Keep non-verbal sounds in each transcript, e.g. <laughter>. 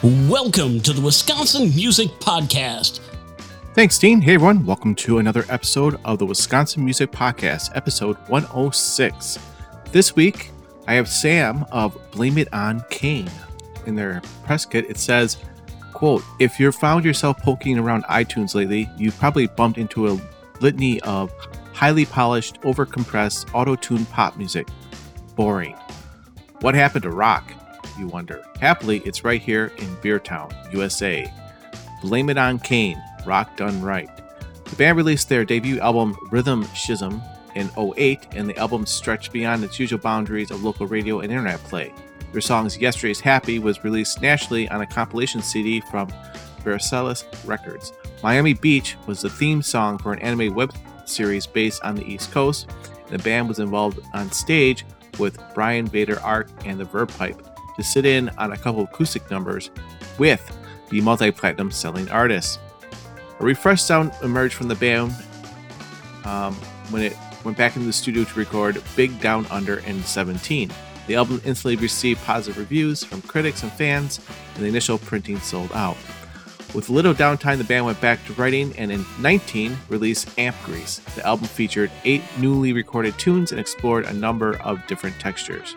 Welcome to the Wisconsin Music Podcast. Thanks, Dean. Hey, everyone. Welcome to another episode of the Wisconsin Music Podcast, episode 106. This week, I have Sam of Blame It On Cain. In their press kit, it says, quote, If you've found yourself poking around iTunes lately, you've probably bumped into a litany of highly polished, overcompressed, auto-tuned pop music. Boring. What happened to rock? You wonder. Happily, it's right here in Beertown, USA. Blame It On Cain, Rock Done Right. The band released their debut album Rhythm Schism in 08, and the album stretched beyond its usual boundaries of local radio and internet play. Their songs Yesterday's Happy was released nationally on a compilation CD from Versailles Records. Miami Beach was the theme song for an anime web series based on the East Coast, the band was involved on stage with Brian Vander Ark and the Verve Pipe to sit in on a couple acoustic numbers with the multi platinum selling artist. A refreshed sound emerged from the band um, when it went back into the studio to record Big Down Under in 17. The album instantly received positive reviews from critics and fans, and the initial printing sold out. With little downtime, the band went back to writing and in 19 released Amp Grease. The album featured eight newly recorded tunes and explored a number of different textures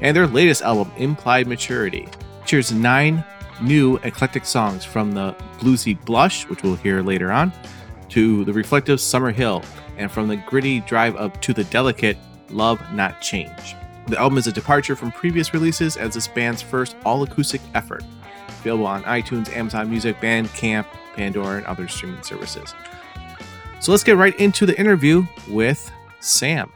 and their latest album, Implied Maturity, features nine new eclectic songs from the bluesy Blush, which we'll hear later on, to the reflective Summerhill, and from the gritty drive up to the delicate Love Not Change. The album is a departure from previous releases as this band's first all acoustic effort. Available on iTunes, Amazon Music, Bandcamp, Pandora, and other streaming services. So let's get right into the interview with Sam.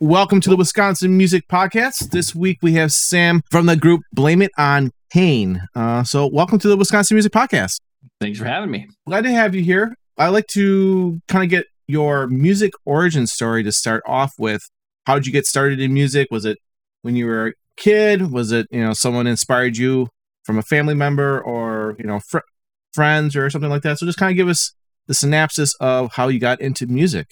Welcome to the Wisconsin Music Podcast. This week we have Sam from the group Blame It On Cain. Uh, so, welcome to the Wisconsin Music Podcast. Thanks for having me. Glad to have you here. I like to kind of get your music origin story to start off with. How did you get started in music? Was it when you were a kid? Was it you know someone inspired you from a family member or you know fr- friends or something like that? So, just kind of give us the synopsis of how you got into music.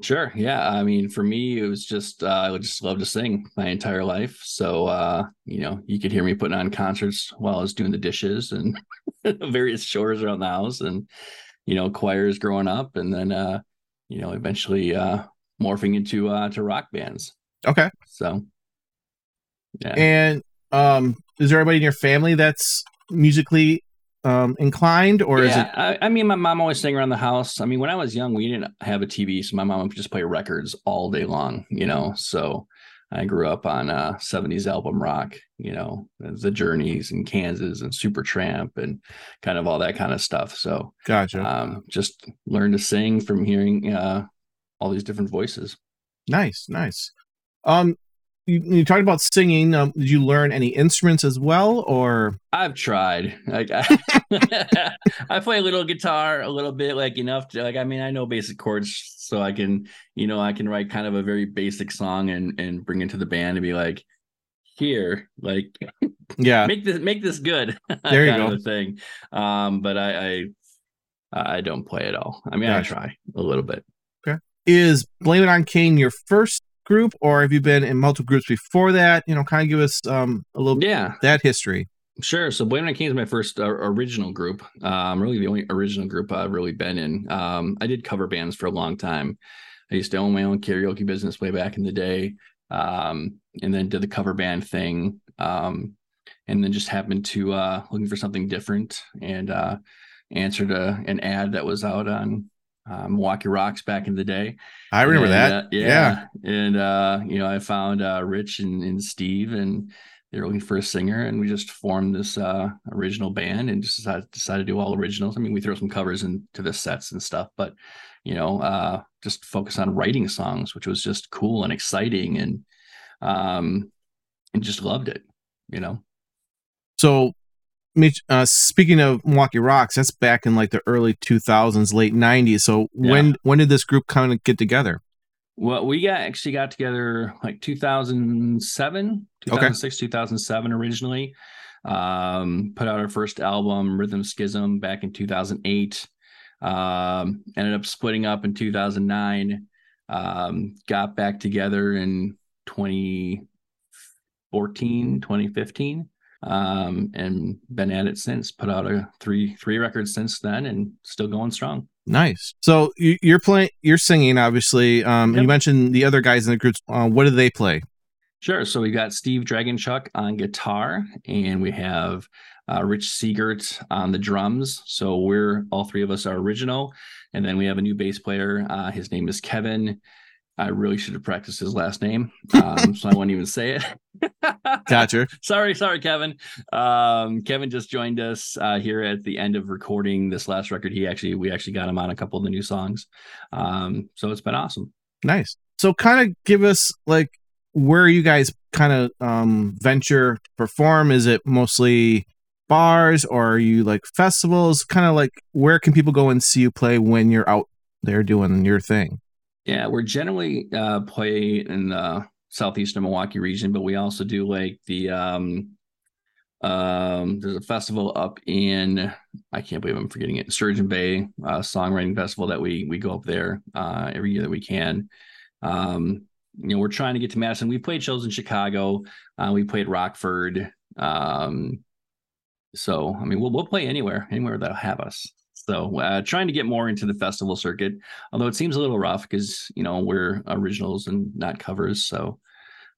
Sure. Yeah. I mean, for me, it was just uh, I would just love to sing my entire life. So uh, you know, you could hear me putting on concerts while I was doing the dishes and <laughs> various chores around the house, and you know, choirs growing up, and then uh, you know, eventually uh, morphing into uh, to rock bands. Okay. So. Yeah. And um, is there anybody in your family that's musically um, inclined, or yeah, is it? I, I, mean, my mom always sang around the house. I mean, when I was young, we didn't have a TV, so my mom would just play records all day long. You know, so I grew up on uh, 70s album rock. You know, the Journeys and Kansas and Supertramp and kind of all that kind of stuff. So, gotcha. Um, just learned to sing from hearing uh, all these different voices. Nice, nice. Um, you, you talked about singing. Um, did you learn any instruments as well, or? I've tried. Like I, <laughs> I play a little guitar, a little bit, like enough to like. I mean, I know basic chords, so I can, you know, I can write kind of a very basic song and and bring it to the band and be like, here, like, yeah, make this make this good. <laughs> There you go. Thing, um, but I, I I don't play at all. I mean, gotcha. I try a little bit. Okay. Is Blame It On Cain your first group, or have you been in multiple groups before that? You know, kind of give us um, a little yeah that history. Sure. So On Cain is my first uh, original group. Um, really the only original group I've really been in. Um, I did cover bands for a long time. I used to own my own karaoke business way back in the day, um, and then did the cover band thing, um, and then just happened to uh, looking for something different and uh, answered a, an ad that was out on uh, Milwaukee Rocks back in the day. I remember and, that. Uh, yeah. yeah. And, uh, you know, I found uh, Rich and, and Steve, and they were looking for a singer, and we just formed this uh, original band and just decided, decided to do all originals. I mean, we throw some covers into the sets and stuff, but, you know, uh, just focus on writing songs, which was just cool and exciting and, um, and just loved it, you know. So uh, speaking of Milwaukee Rocks, that's back in like the early 2000s, late 90s. So yeah. when when did this group kind of get together? Well, we got actually got together like 2007, 2006, okay. 2007 originally. Um, put out our first album, Rhythm Schism, back in 2008. Um, ended up splitting up in 2009. Um, got back together in 2014, 2015 um, and been at it since. Put out a three three records since then, and still going strong. Nice. So you, you're playing, you're singing, obviously. Um, Yep. You mentioned the other guys in the groups. Uh, what do they play? Sure. So we got Steve Dragonchuck on guitar, and we have uh, Rich Siegert on the drums. So we're all three of us are original, and then we have a new bass player. Uh, his name is Kevin. I really should have practiced his last name, um, so I won't even say it. <laughs> Gotcha. sorry, sorry, Kevin. Um, Kevin just joined us uh, here at the end of recording this last record. He actually, we actually got him on a couple of the new songs. Um, so it's been awesome. Nice. So kind of give us like where you guys kind of um venture perform. Is it mostly bars or are you like festivals? Kind of like where can people go and see you play when you're out there doing your thing? Yeah, we're generally uh, play in the southeastern Milwaukee region, but we also do like the um, um, there's a festival up in I can't believe I'm forgetting it, Sturgeon Bay uh, Songwriting Festival that we we go up there uh, every year that we can. Um, you know, we're trying to get to Madison. We played shows in Chicago. Uh, we played Rockford. Um, so I mean, we'll we'll play anywhere, anywhere that'll have us. So uh, trying to get more into the festival circuit, although it seems a little rough because you know we're originals and not covers. So,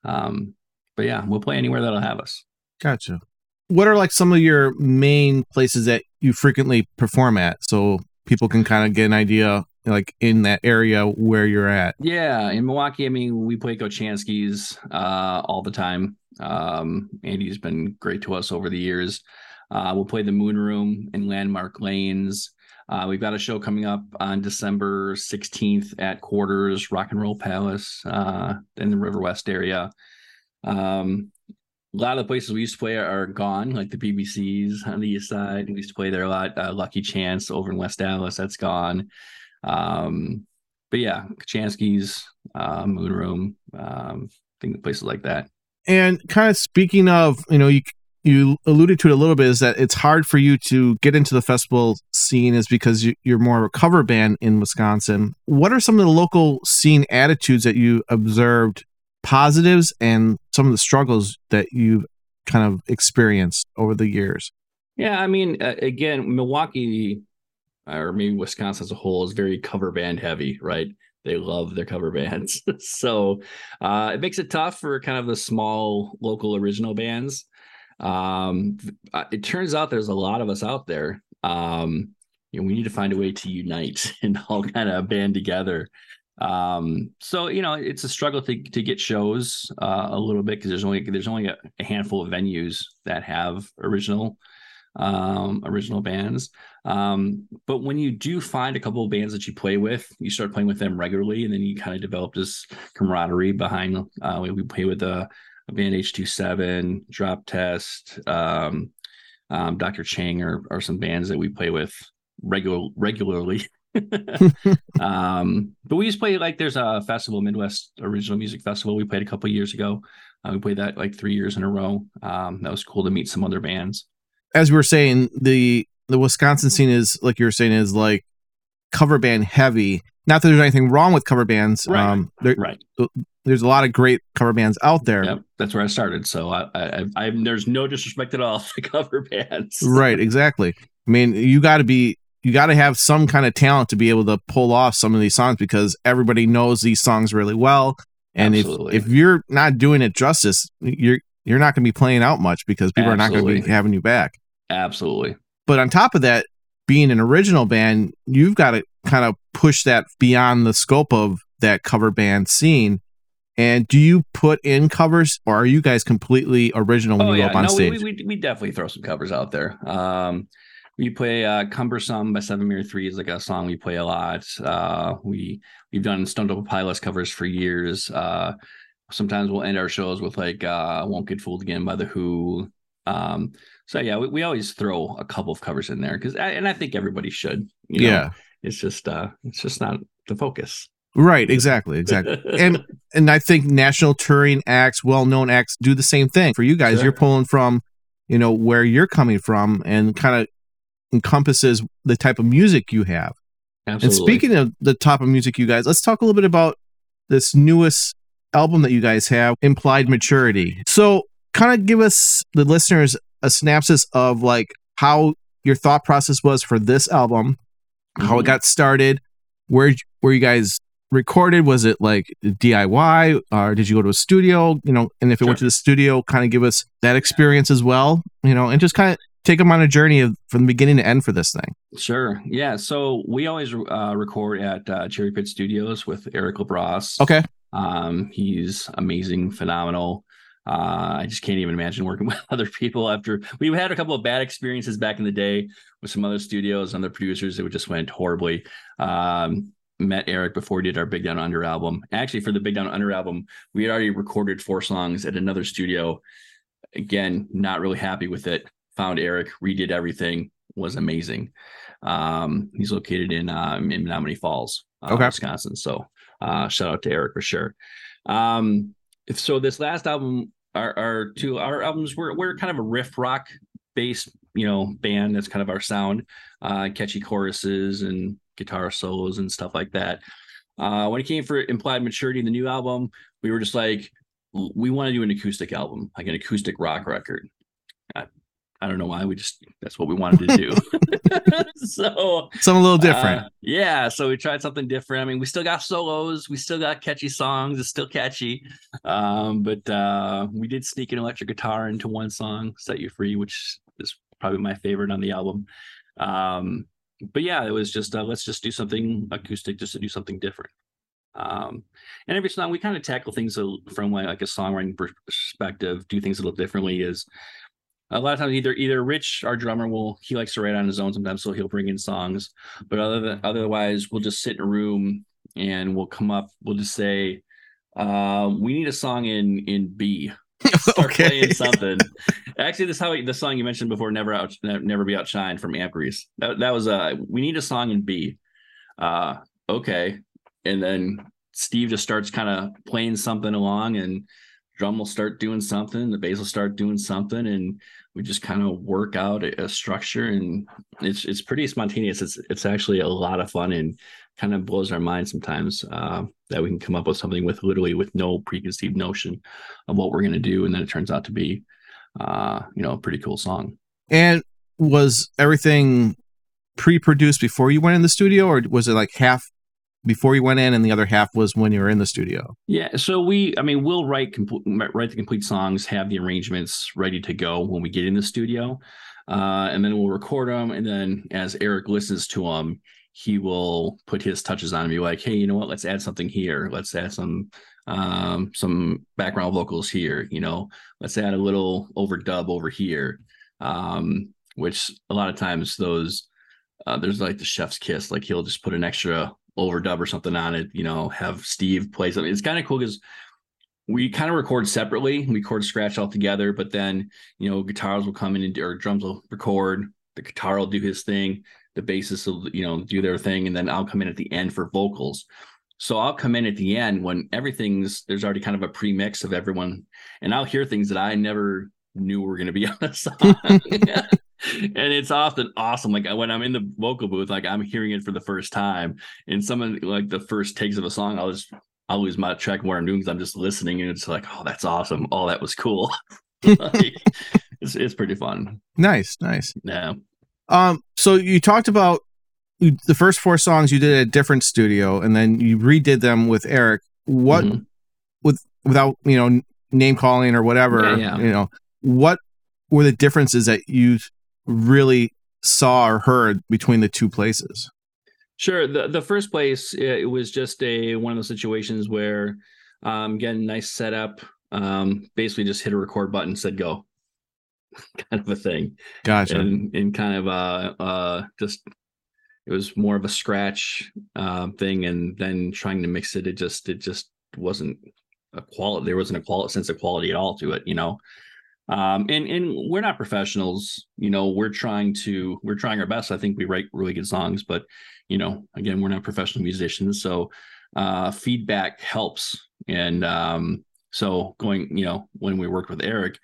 um, but yeah, we'll play anywhere that'll have us. Gotcha. What are like some of your main places that you frequently perform at so people can kind of get an idea like in that area where you're at? Yeah, in Milwaukee, I mean, we play Kochanski's uh, all the time. Um, Andy's been great to us over the years. Uh, we'll play the Moon Room in Landmark Lanes. Uh, we've got a show coming up on December 16th at Quarters Rock and Roll Palace uh, in the River West area. Um, a lot of the places we used to play are, gone, like the BBCs on the east side. We used to play there a lot. Uh, Lucky Chance over in West Allis, that's gone. Um, but yeah, Kochanski's, uh, Moon Room, um, I think places like that. And kind of speaking of, you know, you you alluded to it a little bit is that it's hard for you to get into the festival scene is because you, you're more of a cover band in Wisconsin. What are some of the local scene attitudes that you observed positives and some of the struggles that you've kind of experienced over the years? Yeah, I mean, uh, again, Milwaukee or maybe Wisconsin as a whole is very cover band heavy, right? They love their cover bands. <laughs> so uh, it makes it tough for kind of the small local original bands. Um, uh, it turns out there's a lot of us out there. Um, you know, we need to find a way to unite <laughs> and all kind of band together. Um, so you know, it's a struggle to to get shows uh, a little bit because there's only there's only a, a handful of venues that have original um original bands um but when you do find a couple of bands that you play with you start playing with them regularly and then you kind of develop this camaraderie behind uh we, we play with the a band h27 drop test um, um dr chang or, or some bands that we play with regular regularly. <laughs> Um but we just play like there's a festival midwest original music festival we played a couple years ago. Uh, we played that like three years in a row. Um that was cool to meet some other bands. As we were saying, the the Wisconsin scene is like you were saying is like cover band heavy. Not that there's anything wrong with cover bands. Right. Um, there, right there's a lot of great cover bands out there. Yep, that's where I started. So I, I, I, there's no disrespect at all to <laughs> cover bands. right exactly i mean you got to be you got to have some kind of talent to be able to pull off some of these songs because everybody knows these songs really well and if Absolutely. if you're not doing it justice you're you're not going to be playing out much because people are not going to be having you back Absolutely. but on top of that being an original band you've got to kind of push that beyond the scope of that cover band scene and do you put in covers or are you guys completely original when Oh you go yeah, up on no, stage we, we we definitely throw some covers out there. Um, we play uh, "Cumbersome" by Seven Mary Three is like a song we play a lot. Uh, we we've done Stone Temple Pilots covers for years. Uh, sometimes we'll end our shows with like uh, "Won't Get Fooled Again" by the Who. Um, so yeah, we, we always throw a couple of covers in there because, and I think everybody should. You know? yeah it's just uh, it's just not the focus. Right, exactly, exactly. and <laughs> and I think national touring acts, well-known acts do the same thing. For you guys, Sure. you're pulling from, you know, where you're coming from and kind of encompasses the type of music you have. Absolutely. And speaking of the type of music you guys, let's talk a little bit about this newest album that you guys have, Implied Maturity. So, kind of give us the listeners a synopsis of like how your thought process was for this album, how it Mhm. got started, where where you guys recorded? Was it like DIY, or did you go to a studio? You know, and if it went to the studio, kind of give us that experience as well. You know, and just kind of take them on a journey of from the beginning to end for this thing. Sure. Yeah. So we always uh, record at uh, Cherry Pit Studios with Eric LaBrosse. Okay, Um, he's amazing, phenomenal. Uh, I just can't even imagine working <laughs> with other people after we had a couple of bad experiences back in the day with some other studios and other producers. It just went horribly. Um, met Eric before we did our Big Down Under album. Actually, for the Big Down Under album, we had already recorded four songs at another studio. Again, not really happy with it. Found Eric, redid everything, was amazing. Um, he's located in um, in Menomonee Falls, uh, Okay. Wisconsin. So uh, shout out to Eric for sure. Um, if so, this last album, our our two our albums, we're we're kind of a riff rock based, you know, band. That's kind of our sound. Uh, catchy choruses and guitar solos and stuff like that. Uh, when it came for implied maturity, the new album, we were just like, we want to do an acoustic album, like an acoustic rock record. I, I don't know why. We just that's what we wanted to do. <laughs> <laughs> so something a little different. uh, yeah, so we tried something different. I mean, we still got solos, we still got catchy songs, it's still catchy. Um, but uh we did sneak an electric guitar into one song, Set You Free, which is probably my favorite on the album. Um, but yeah, it was just uh, let's just do something acoustic just to do something different. Um, and every song we kind of tackle things from like, like a songwriting perspective, do things a little differently. Is a lot of times either either Rich, our drummer, will he likes to write on his own sometimes, so he'll bring in songs. But other than otherwise, we'll just sit in a room and we'll come up. We'll just say, uh, "We need a song in in B." <laughs> Start Okay. playing something. <laughs> Actually, this is how the song you mentioned before, "Never Out, Never Be Outshined" from Amp Grease. That, that was uh, we need a song in B. Uh, okay, and then Steve just starts kind of playing something along, and drum will start doing something, the bass will start doing something, and we just kind of work out a, structure, and it's it's pretty spontaneous. It's it's actually a lot of fun and kind of blows our mind sometimes uh, that we can come up with something with literally with no preconceived notion of what we're going to do, and then it turns out to be, uh, you know, a pretty cool song. And was everything pre-produced before you went in the studio, or was it like half before you went in, and the other half was when you were in the studio? Yeah, so we, I mean, we'll write write the complete songs, have the arrangements ready to go when we get in the studio, uh, and then we'll record them. And then as Eric listens to them, he will put his touches on and be like, "Hey, you know what? Let's add something here. Let's add some um, some background vocals here. You know, let's add a little overdub over here." Um, which a lot of times those uh, there's like the chef's kiss, like he'll just put an extra overdub or something on it, you know, have Steve play something. It's kind of cool because we kind of record separately. We record scratch all together, but then, you know, guitars will come in and or drums will record, the guitar will do his thing, the bassist will, you know, do their thing, and then I'll come in at the end for vocals. So I'll come in at the end when everything's there's already kind of a pre-mix of everyone, and I'll hear things that I never knew we were going to be <laughs> on a song. <laughs> and it's often awesome. Like when I'm in the vocal booth, like I'm hearing it for the first time, and someone like the first takes of a song, I'll just I'll lose my track of what I'm doing because I'm just listening, and it's like, oh, that's awesome. Oh, that was cool. <laughs> like, it's it's pretty fun. Nice, nice. Yeah. Um, so you talked about the first four songs you did at a different studio, and then you redid them with Eric. What Mhm. without you know name calling or whatever, Yeah, yeah. you know, what were the differences that you really saw or heard between the two places? Sure. The the first place it was just a one of those situations where um getting nice setup, um, basically just hit a record button, said go. <laughs> kind of a thing. Gotcha. And and kind of uh uh just it was more of a scratch uh, thing and then trying to mix it, it just it just wasn't a quality there wasn't a quality sense of quality at all to it, you know. Um, and and we're not professionals, you know. We're trying to we're trying our best. I think we write really good songs, but you know, again, we're not professional musicians, so uh, feedback helps. And um, so going, you know, when we worked with Eric,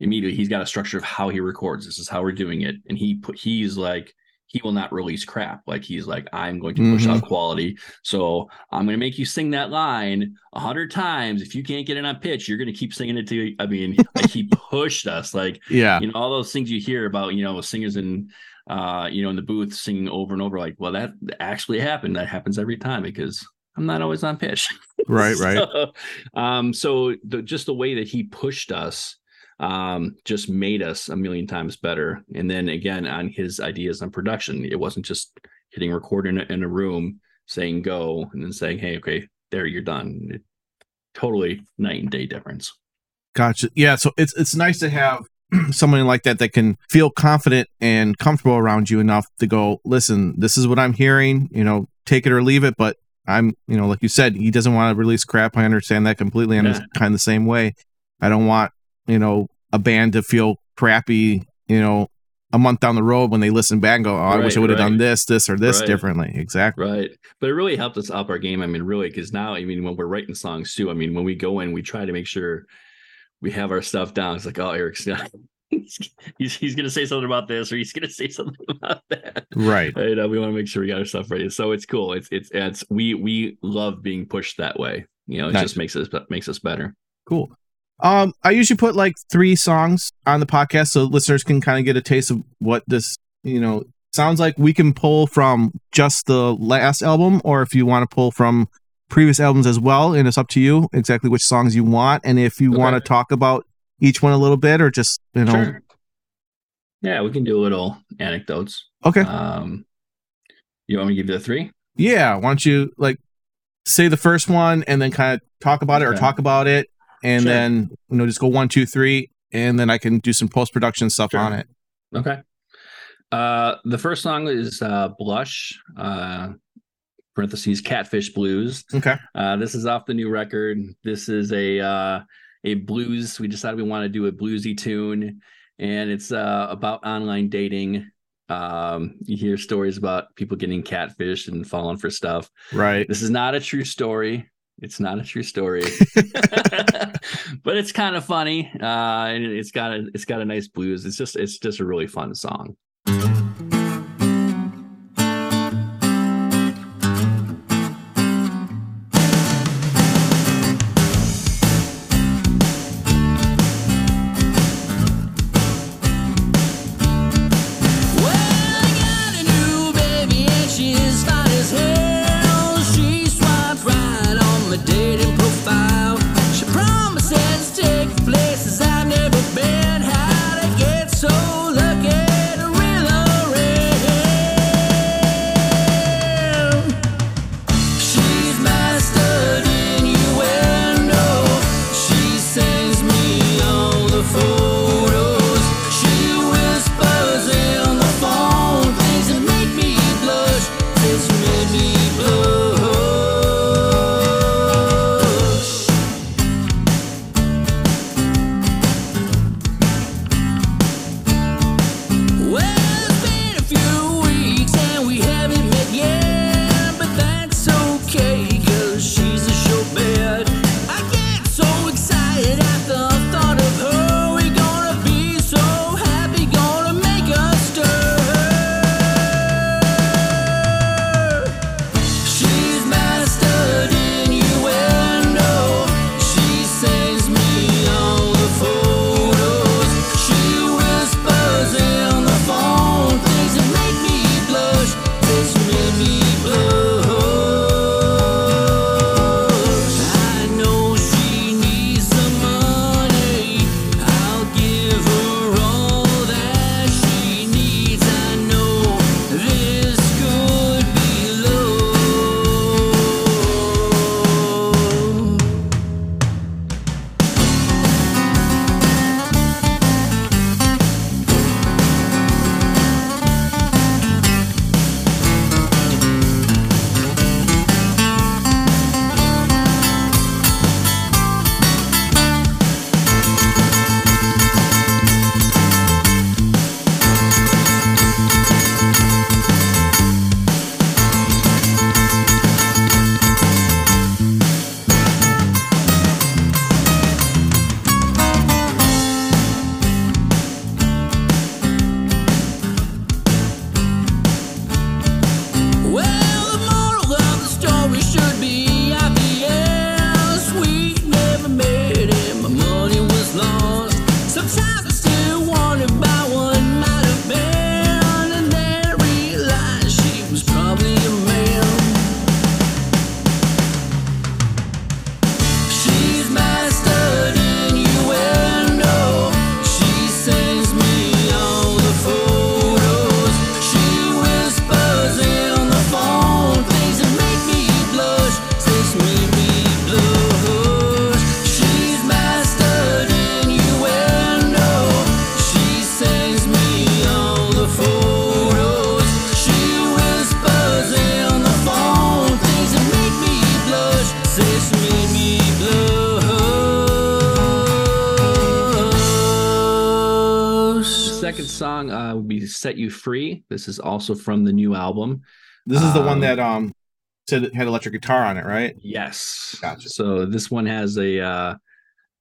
immediately he's got a structure of how he records. This is how we're doing it, and he put he's like he will not release crap. Like he's like, I'm going to push Mhm. out quality. So I'm going to make you sing that line a hundred times. If you can't get it on pitch, you're going to keep singing it to. I mean, <laughs> like he pushed us. Like Yeah. you know, all those things you hear about, you know, singers in, uh, you know, in the booth singing over and over. Like, well, that actually happened. That happens every time because I'm not always on pitch. <laughs> Right. Right. So, um, so the, just the way that he pushed us um, just made us a million times better. And then again, on his ideas on production, it wasn't just hitting record in a, in a room, saying go, and then saying, hey, okay, there, you're done. It, totally night and day difference. Gotcha. Yeah. So it's it's nice to have <clears throat> someone like that that can feel confident and comfortable around you enough to go, listen, this is what I'm hearing. You know, take it or leave it. But I'm, you know, like you said, he doesn't want to release crap. I understand that completely. I'm Yeah. kind of the same way. I don't want, you know, a band to feel crappy. You know, a month down the road when they listen back and go, oh, I wish I would have done this, this, or this Right. differently. Exactly. Right. But it really helped us up our game. I mean, really, because now, I mean, when we're writing songs too, I mean, when we go in, we try to make sure we have our stuff down. It's like, oh, Eric's not. <laughs> He's, he's going to say something about this or he's going to say <laughs> something about that. Right. And, uh, we want to make sure we got our stuff ready. So it's cool. It's, it's, it's, we, we love being pushed that way. You know, it Nice. just makes us, makes us better. Cool. Um, I usually put like three songs on the podcast so listeners can kind of get a taste of what this, you know, sounds like. We can pull from just the last album, or if you want to pull from previous albums as well, and it's up to you exactly which songs you want, and if you want to talk about each one a little bit, or just you know, Sure. Yeah, we can do a little anecdotes. okay, Um, you want me to give you the three? yeah. Why don't you like say the first one and then kind of talk about it or talk about it, and Sure. then you know just go one, two, three, and then I can do some post production stuff Sure. on it. Okay. Uh, the first song is uh, Blush, uh, parentheses, Catfish Blues. Okay. Uh, this is off the new record. This is a uh, a blues. We decided we want to do a bluesy tune, and it's uh, about online dating. Um, you hear stories about people getting catfished and falling for stuff. Right. This is not a true story. It's not a true story, <laughs> <laughs> but it's kind of funny. Uh, and it's got a it's got a nice blues. It's just it's just a really fun song. "Set You Free." This is also from the new album. This is the one Um, that um said it had electric guitar on it, right? Yes. Gotcha. So this one has a uh,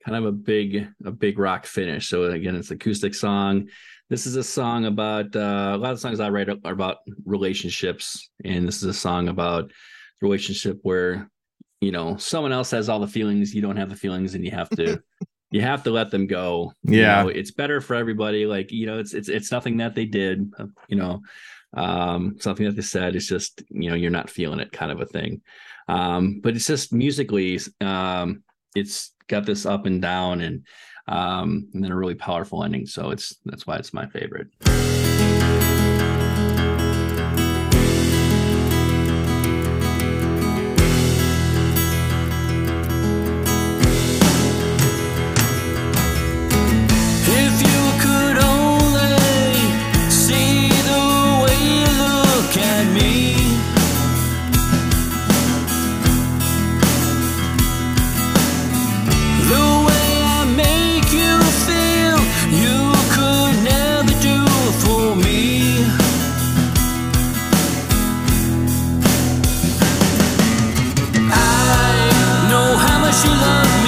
kind of a big a big rock finish. So again, it's an acoustic song. This is a song about uh, a lot of songs I write are about relationships, and this is a song about relationship where you know someone else has all the feelings, you don't have the feelings, and you have to <laughs> you have to let them go. You Yeah. know, it's better for everybody. Like you know, it's it's it's nothing that they did. You know, um, something that they said. It's just you know you're not feeling it, kind of a thing. Um, but it's just musically, um, it's got this up and down, and um, and then a really powerful ending. So it's that's why it's my favorite. You love me.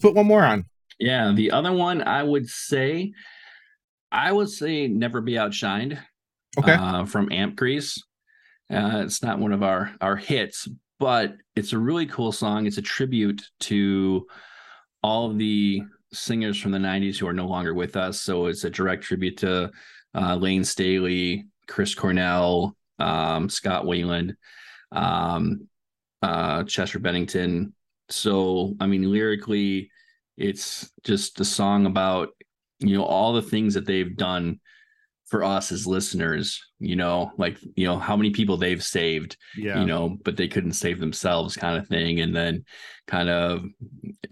Put one more on. Yeah, the other one I would say, I would say "Never Be Outshined." Okay. uh, from Amp Grease. Uh, it's not one of our our hits, but it's a really cool song. It's a tribute to all of the singers from the '90s who are no longer with us. So it's a direct tribute to uh, Layne Staley, Chris Cornell, um, Scott Weiland, um, uh, Chester Bennington. So I mean, lyrically, it's just a song about you know all the things that they've done for us as listeners you know like you know how many people they've saved Yeah. you know but they couldn't save themselves kind of thing and then kind of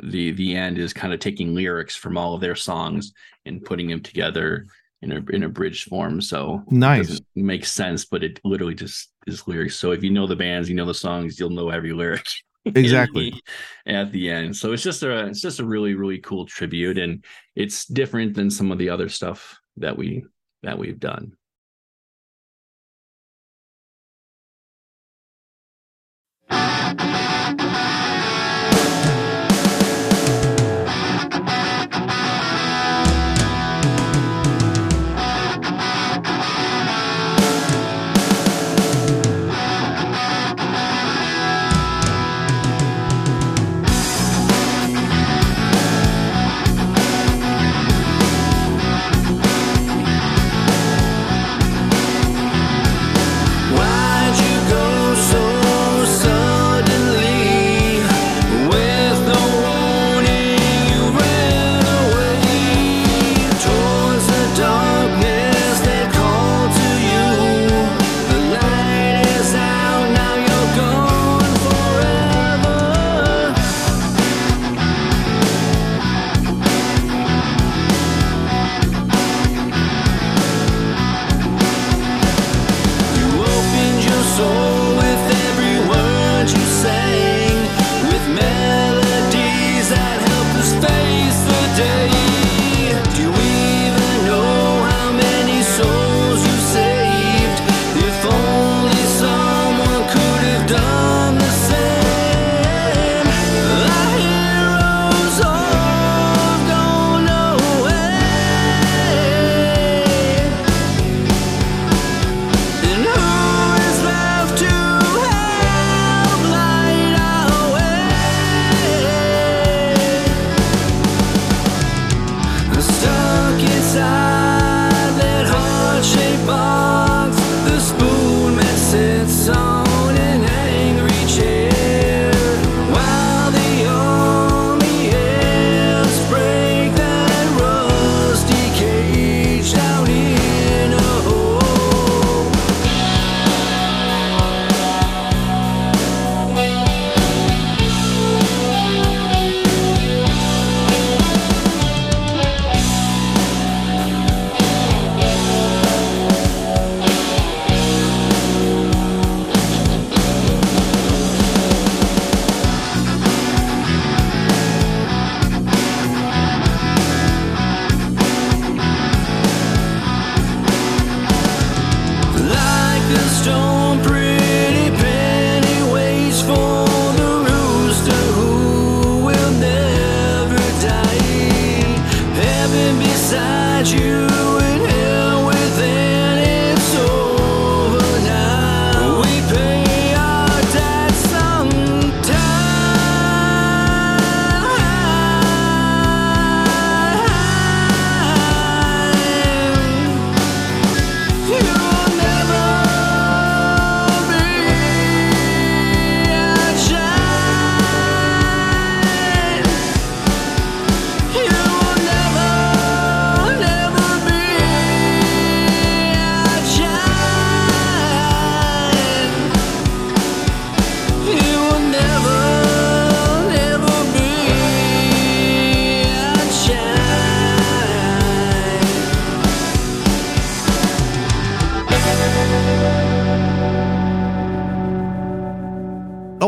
the the end is kind of taking lyrics from all of their songs and putting them together in a in a bridge form. So Nice. doesn't sense, but it literally just is lyrics. So if you know the bands, you know the songs, you'll know every lyric. <laughs> Exactly. <laughs> at the end. So it's just a it's just a really really cool tribute, and it's different than some of the other stuff that we that we've done.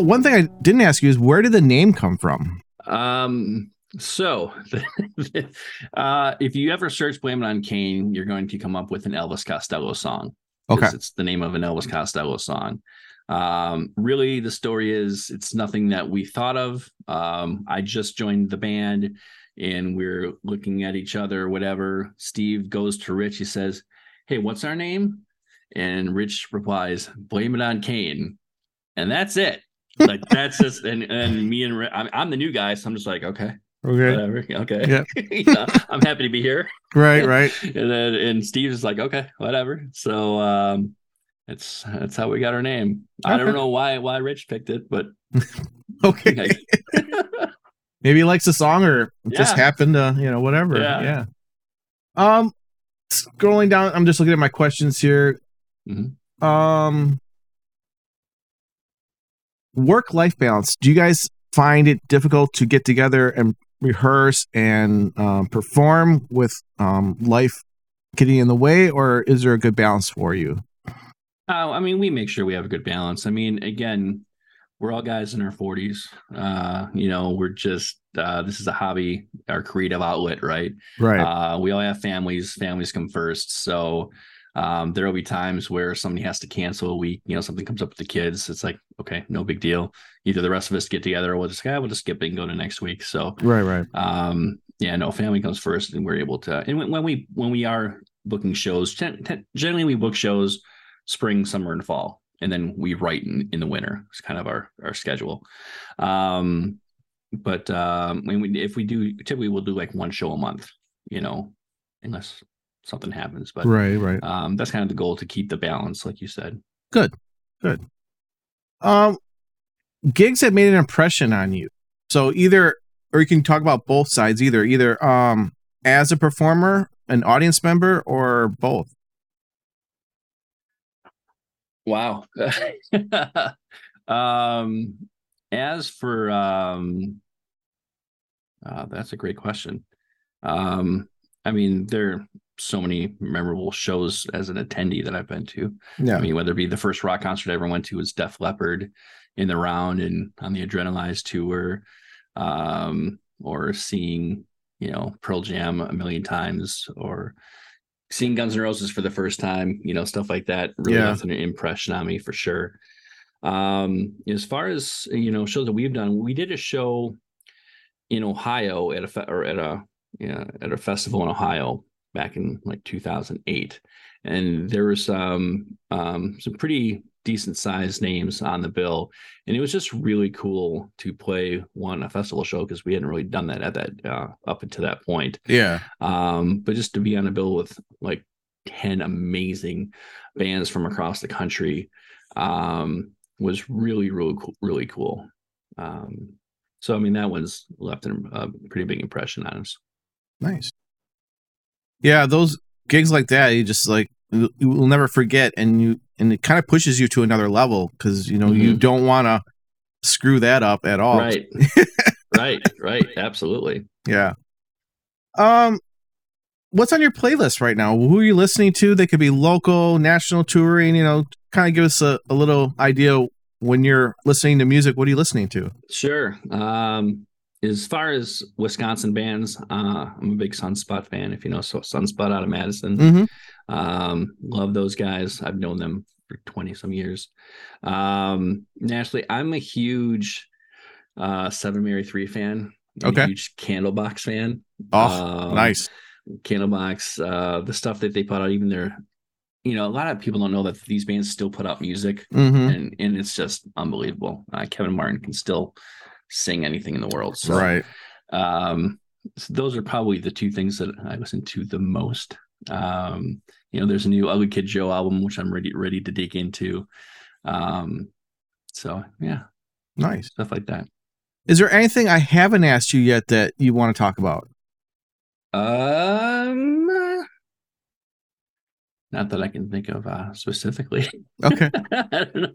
Oh, one thing I didn't ask you is where did the name come from? Um, so <laughs> uh if you ever search Blame It on Cain, you're going to come up with an Elvis Costello song. Okay. It's the name of an Elvis Costello song. Um, really the story is it's nothing that we thought of. Um, I just joined the band and we're looking at each other, whatever. Steve goes to Rich, he says, Hey, what's our name? And Rich replies, Blame it on Cain. And that's it. Like that's just and and me and I'm, I'm the new guy, so I'm just like, okay, Okay. whatever. Okay. Yeah. <laughs> Yeah, I'm happy to be here. Right, right. <laughs> And then and Steve's just like, okay, whatever. So um it's that's how we got our name. I don't know why why Rich picked it, but <laughs> Okay. Maybe he likes the song or it just happened to, you know, whatever. Yeah. Yeah. Um scrolling down, I'm just looking at my questions here. Mhm. Um work life balance. Do you guys find it difficult to get together and rehearse and um, perform with um, life getting in the way, or is there a good balance for you? Uh, I mean, we make sure we have a good balance. I mean, again, we're all guys in our 40s. Uh, you know, we're just uh, this is a hobby, our creative outlet, right? Right. Uh, we all have families. Families come first. So um, there will be times where somebody has to cancel a week. You know, something comes up with the kids. It's like, okay, no big deal. Either the rest of us get together, or we'll just, yeah, we'll just skip it and go to next week. So right. Right. um yeah no family comes first and we're able to and when, when we when we are booking shows ten, ten, generally we book shows spring summer and fall and then we write in, in the winter it's kind of our our schedule um but um when we if we do typically we'll do like one show a month you know unless something happens but Right. Right. um that's kind of the goal to keep the balance like you said Good, good. Um, gigs that made an impression on you. So either, or you can talk about both sides. Either, either um, as a performer, an audience member, or both. Wow. <laughs> um, as for um, uh, that's a great question. Um, I mean, there so many memorable shows as an attendee that I've been to. Yeah. I mean, whether it be the first rock concert I ever went to was Def Leppard in the round and on the Adrenalize tour, um, or seeing, you know, Pearl Jam a million times, or seeing Guns N' Roses for the first time, you know, stuff like that really Yeah. left an impression on me for sure. Um, as far as you know, shows that we've done, we did a show in Ohio at a fe- or at a yeah at a festival in Ohio back in like 2008, and there was some um, some pretty decent sized names on the bill, and it was just really cool to play one a festival show because we hadn't really done that at that uh, up until that point. Yeah. um but just to be on a bill with like 10 amazing bands from across the country um was really really cool really cool. Um so i mean that one's left a a pretty big impression on us. Nice. Yeah, those gigs like that, you just like you will never forget, and you and it kind of pushes you to another level because you know you don't want to screw that up at all. right <laughs> right right absolutely Yeah. Um, what's on your playlist right now? Who are you listening to? They could be local, national touring. You know, kind of give us a, a little idea when you're listening to music. What are you listening to? Sure. Um, as far as Wisconsin bands, uh, I'm a big Sunspot fan. If you know, so Sunspot out of Madison, Mm-hmm. um, love those guys. I've known them for 20 some years. Um, nationally, I'm a huge uh, Seven Mary Three fan. I'm Okay. huge Candlebox fan. Oh, Um, nice. Candlebox, uh, the stuff that they put out, even their, you know, a lot of people don't know that these bands still put out music Mm-hmm. and and it's just unbelievable. Uh, Kevin Martin can still sing anything in the world. So, Right. um, so those are probably the two things that I listen to the most. Um, you know, there's a new Ugly Kid Joe album which I'm ready ready to dig into. Um, so yeah, Nice. stuff like that. Is there anything I haven't asked you yet that you want to talk about? Um, not that I can think of uh, specifically. Okay. <laughs> I don't know.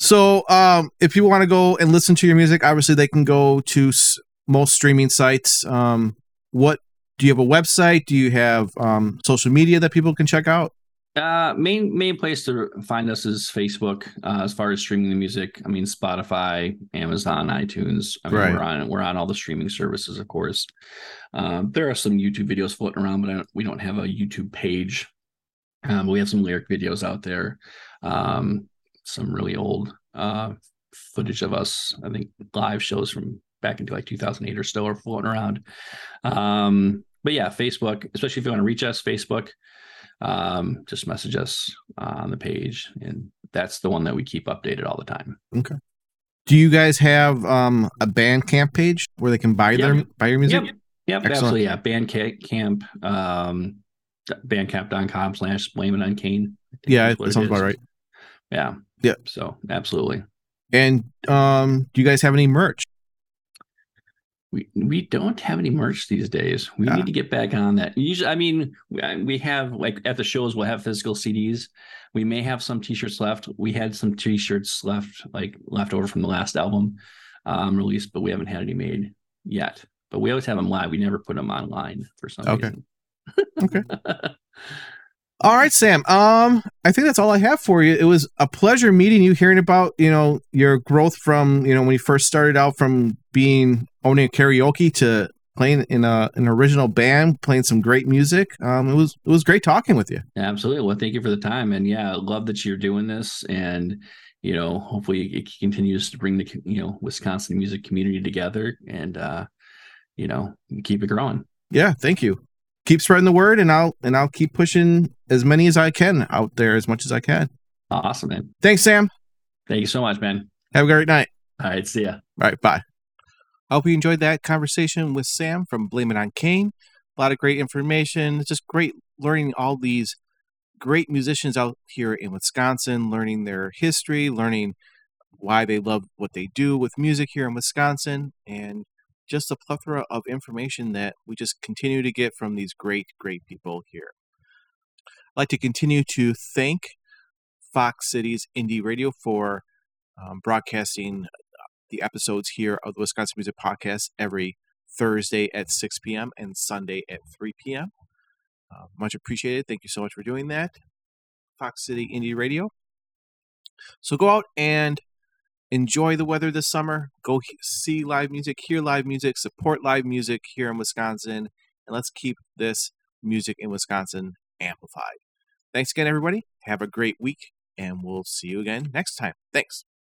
So, um, if you want to go and listen to your music, obviously they can go to s- most streaming sites. Um, what do you have a website? Do you have um, social media that people can check out? Uh, main main place to find us is Facebook. Uh, as far as streaming the music, I mean Spotify, Amazon, iTunes. I mean, Right. we're on we're on all the streaming services, of course. Um, there are some YouTube videos floating around, but I don't, we don't have a YouTube page. Um, we have some lyric videos out there. Um, some really old uh footage of us. I think live shows from back into like 2008 or so are floating around. Um, but yeah, Facebook, especially if you want to reach us, Facebook um, just message us uh, on the page, and that's the one that we keep updated all the time. Okay. Do you guys have um, a Bandcamp page where they can buy their buy your music? Yep, yep, Excellent. absolutely. Yeah, Bandcamp, um, bandcamp.com slash blame it on Cain. Yeah, that sounds about right. Yeah. Yep. So absolutely. And um, do you guys have any merch? We we don't have any merch these days. We Ah. need to get back on that. Usually, I mean, we- we have like at the shows we'll have physical CDs. We may have some T-shirts left. We had some T-shirts left, like left over from the last album um, release, but we haven't had any made yet. But we always have them live. We never put them online for some Okay. reason. Okay. <laughs> All right, Sam. Um, I think that's all I have for you. It was a pleasure meeting you, hearing about you know your growth from you know when you first started out from being owning a karaoke to playing in a an original band, playing some great music. Um, it was it was great talking with you. Absolutely. Well, thank you for the time, and yeah, I love that you're doing this, and you know, hopefully it continues to bring the you know Wisconsin music community together, and uh, you know, keep it growing. Yeah, thank you. Keep spreading the word, and I'll and I'll keep pushing as many as I can out there as much as I can. Awesome, man. Thanks, Sam. Thank you so much, man. Have a great night. All right, see ya. All right, bye. I hope you enjoyed that conversation with Sam from Blame It on Cain. A lot of great information. It's just great learning all these great musicians out here in Wisconsin, learning their history, learning why they love what they do with music here in Wisconsin, and just a plethora of information that we just continue to get from these great, great people here. I'd like to continue to thank Fox Cities Indie Radio for um, broadcasting the episodes here of the Wisconsin Music Podcast every Thursday at 6 p.m. and Sunday at 3 p.m. Uh, much appreciated. Thank you so much for doing that. Fox City Indie Radio. So go out and enjoy the weather this summer. Go see live music, hear live music, support live music here in Wisconsin, and let's keep this music in Wisconsin amplified. Thanks again, everybody. Have a great week, and we'll see you again next time. Thanks.